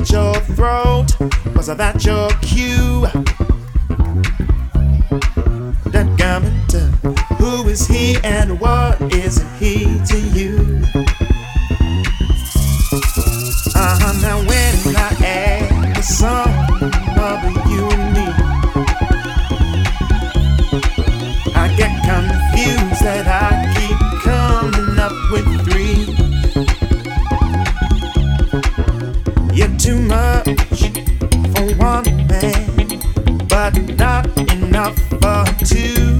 at your throat? Was that your cue? That gamut. Uh, who is he and what is he to you? not enough for two.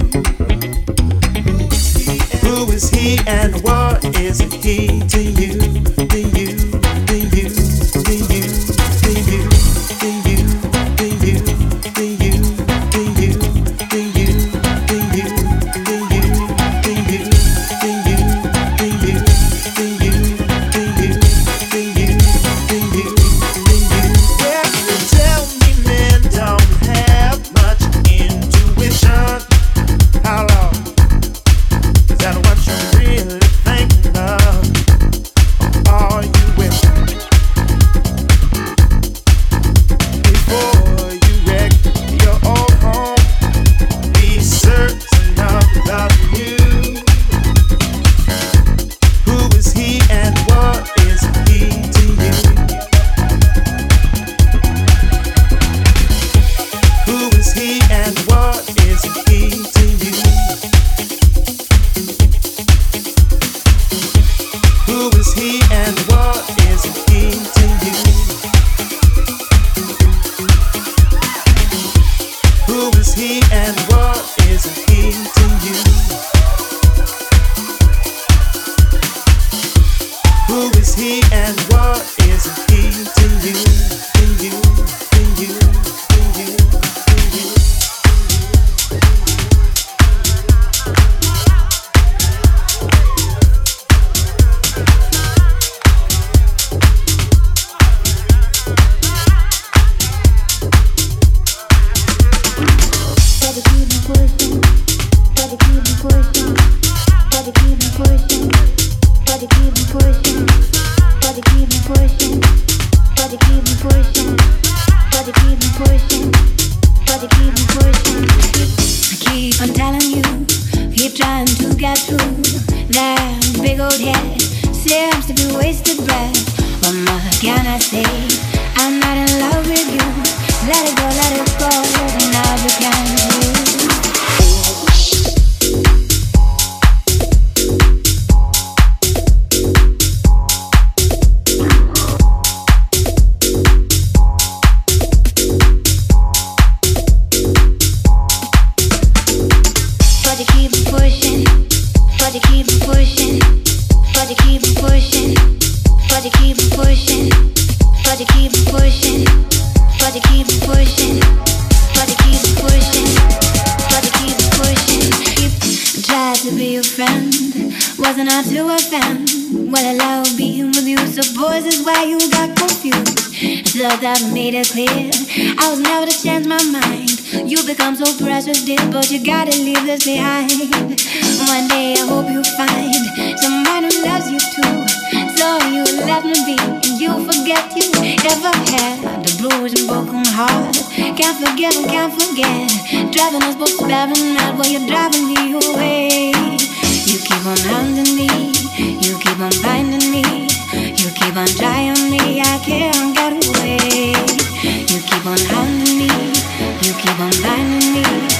Who is he and what is he to you? mind. You become so precious, dear, but you gotta leave this behind. One day I hope you find someone who loves you too. So you let me be, and you forget you ever had the blues and broken heart. Can't forget and can't forget. Driving us both sparing out while you're driving me away. You keep on hounding me, you keep on binding me, you keep on trying me. I can't get away. You keep on hounding you keep on finding me.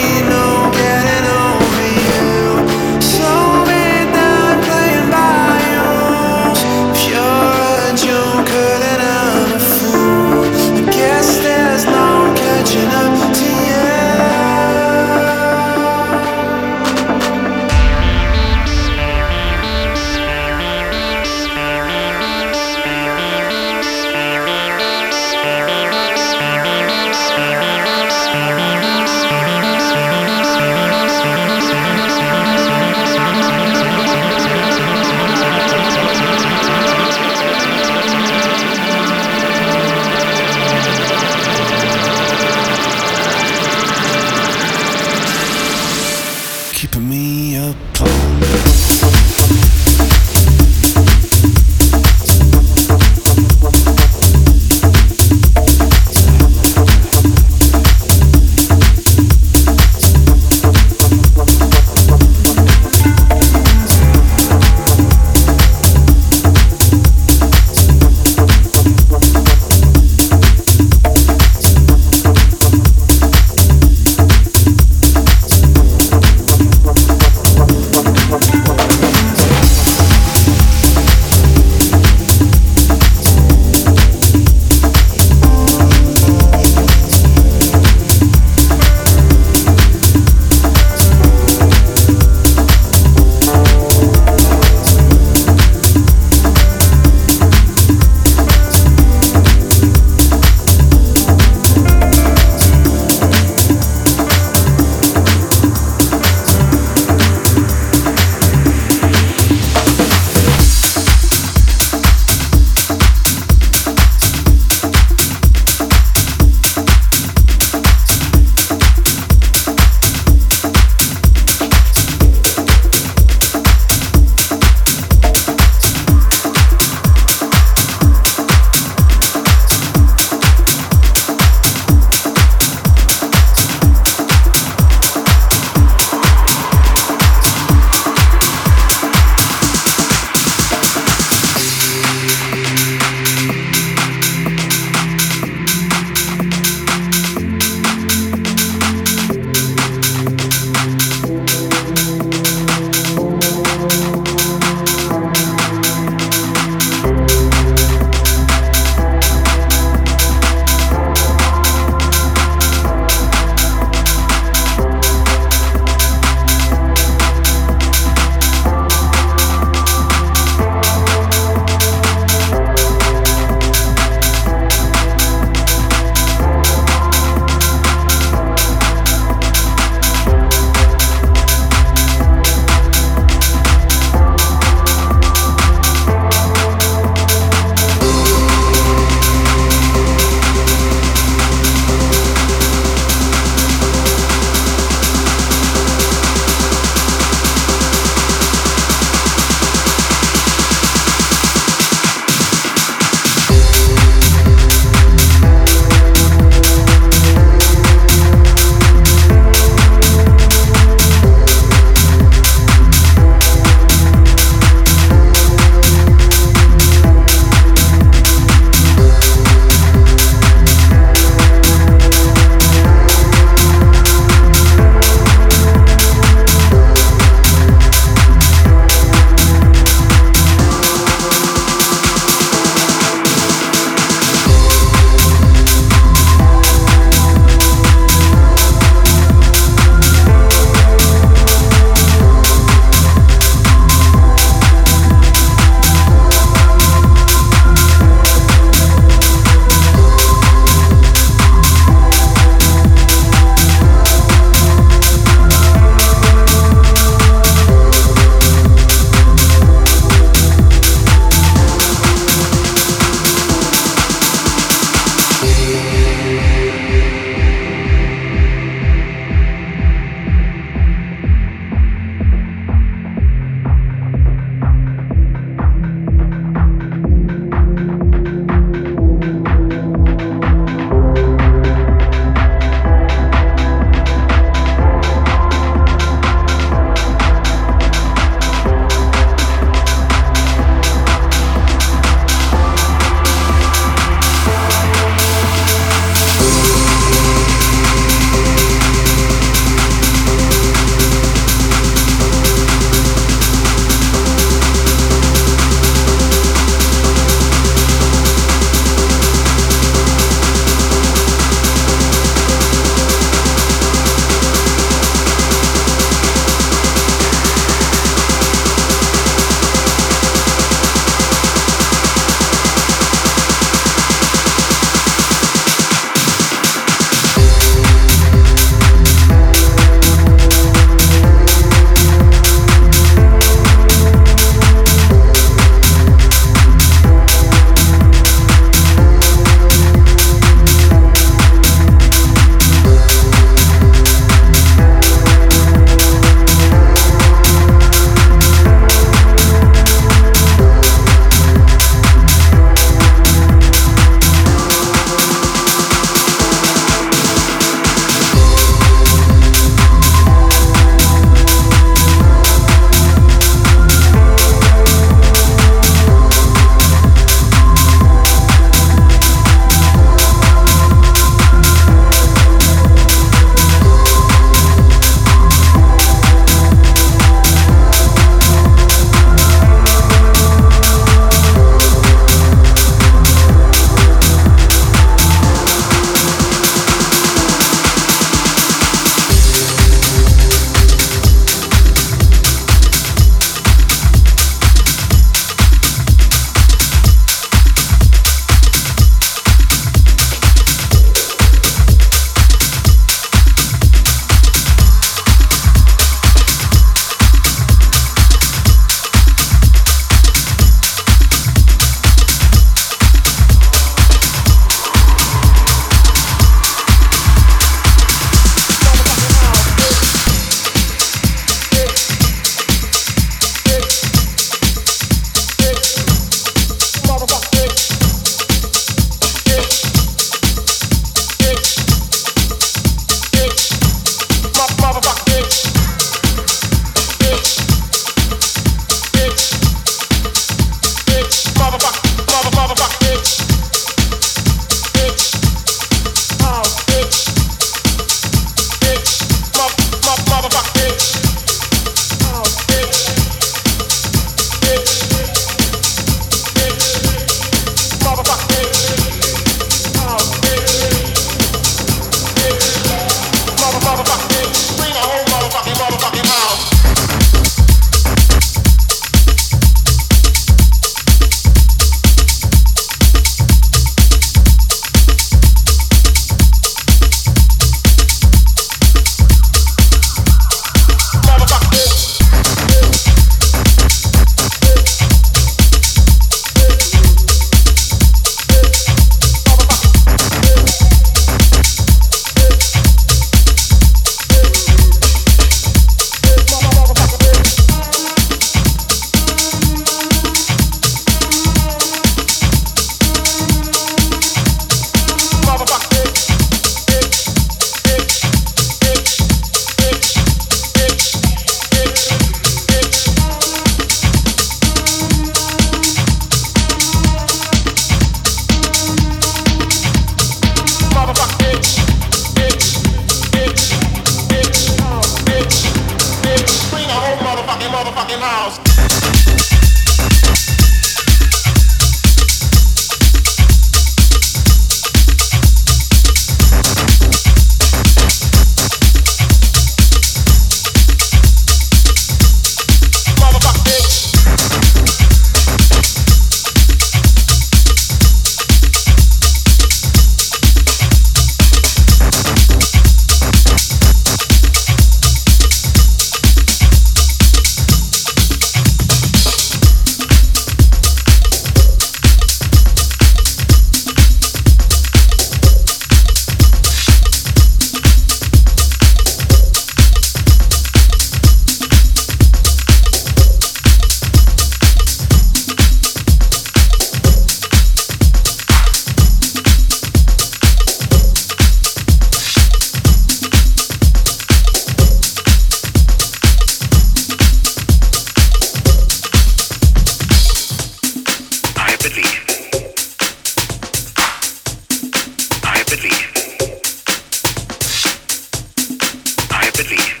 believe.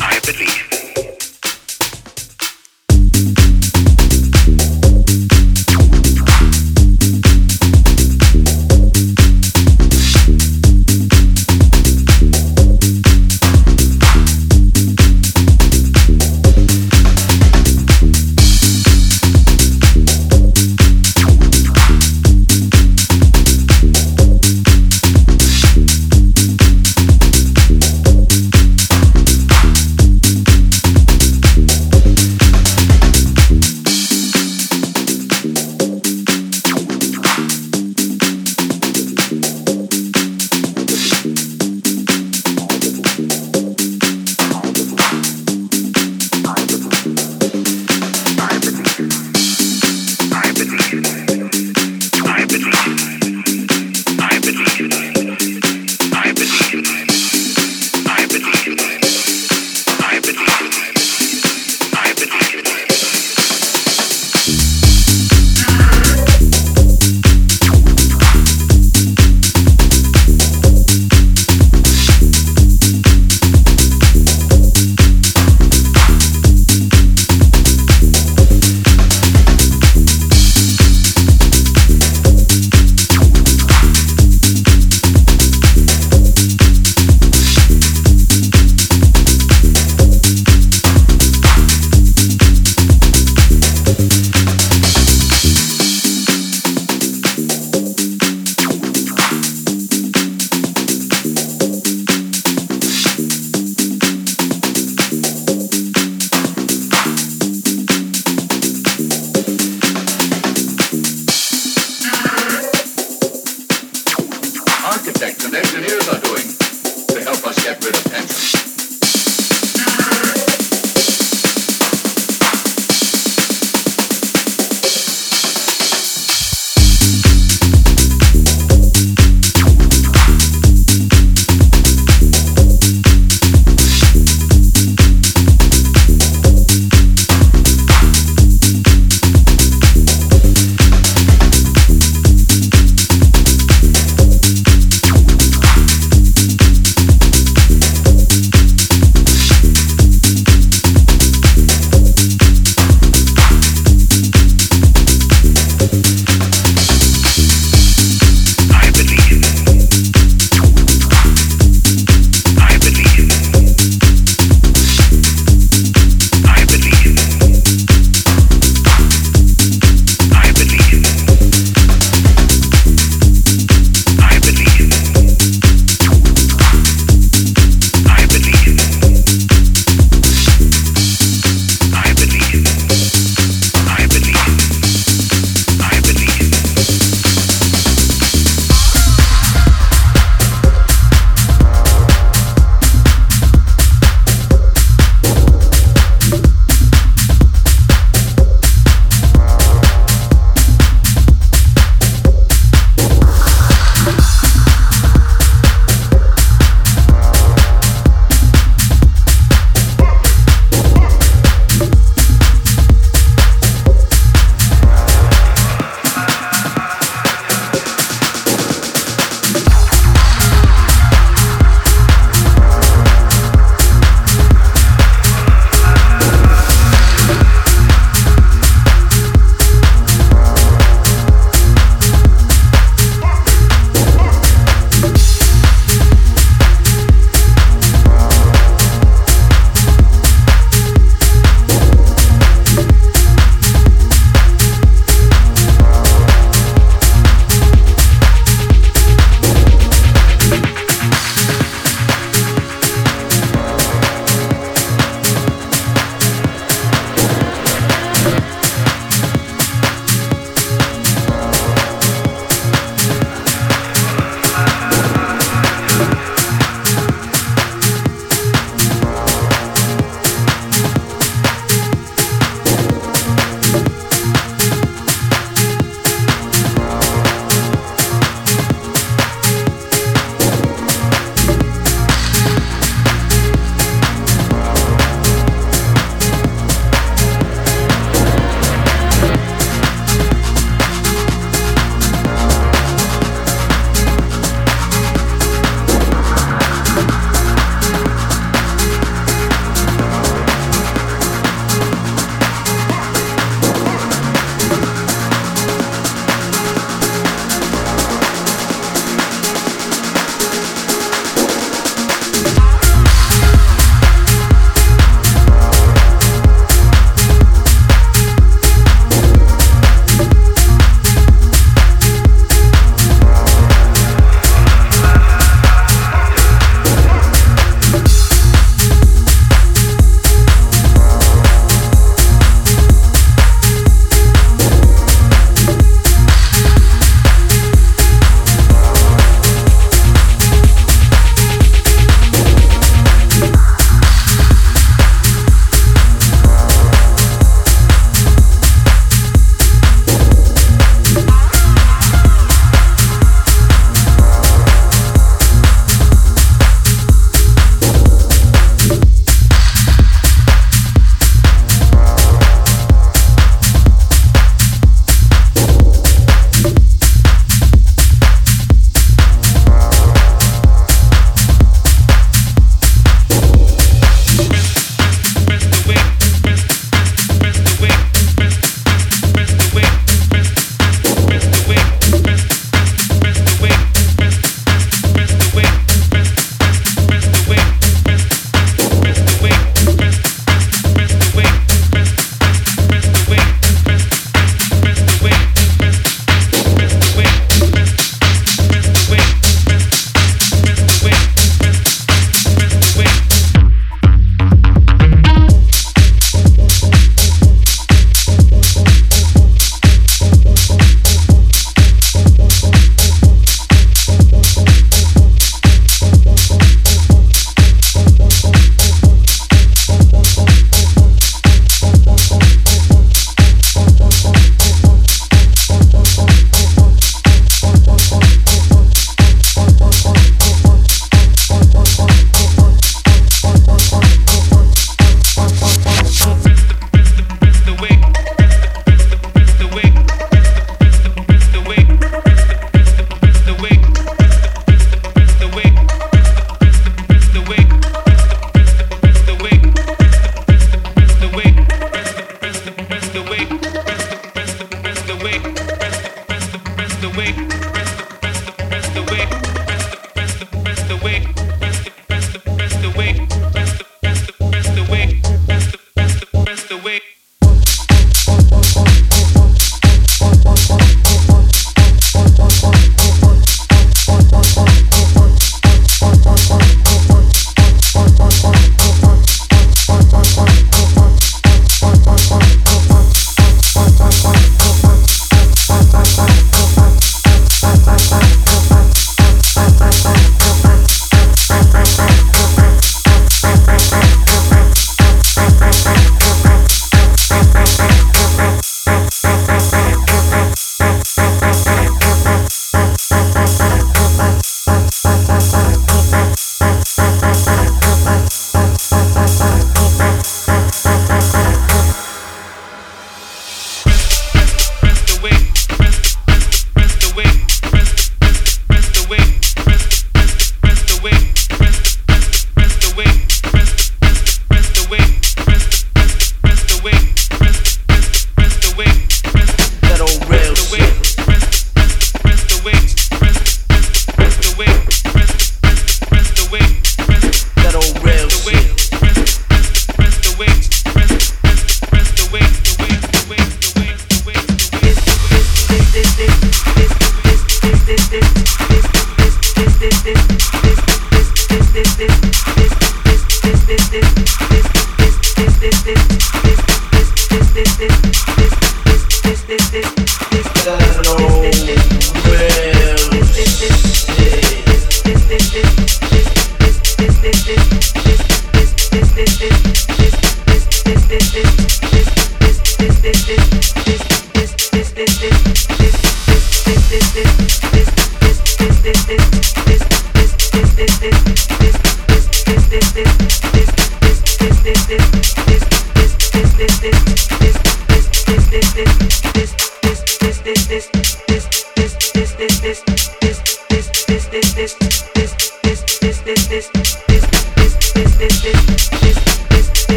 I believe. next you.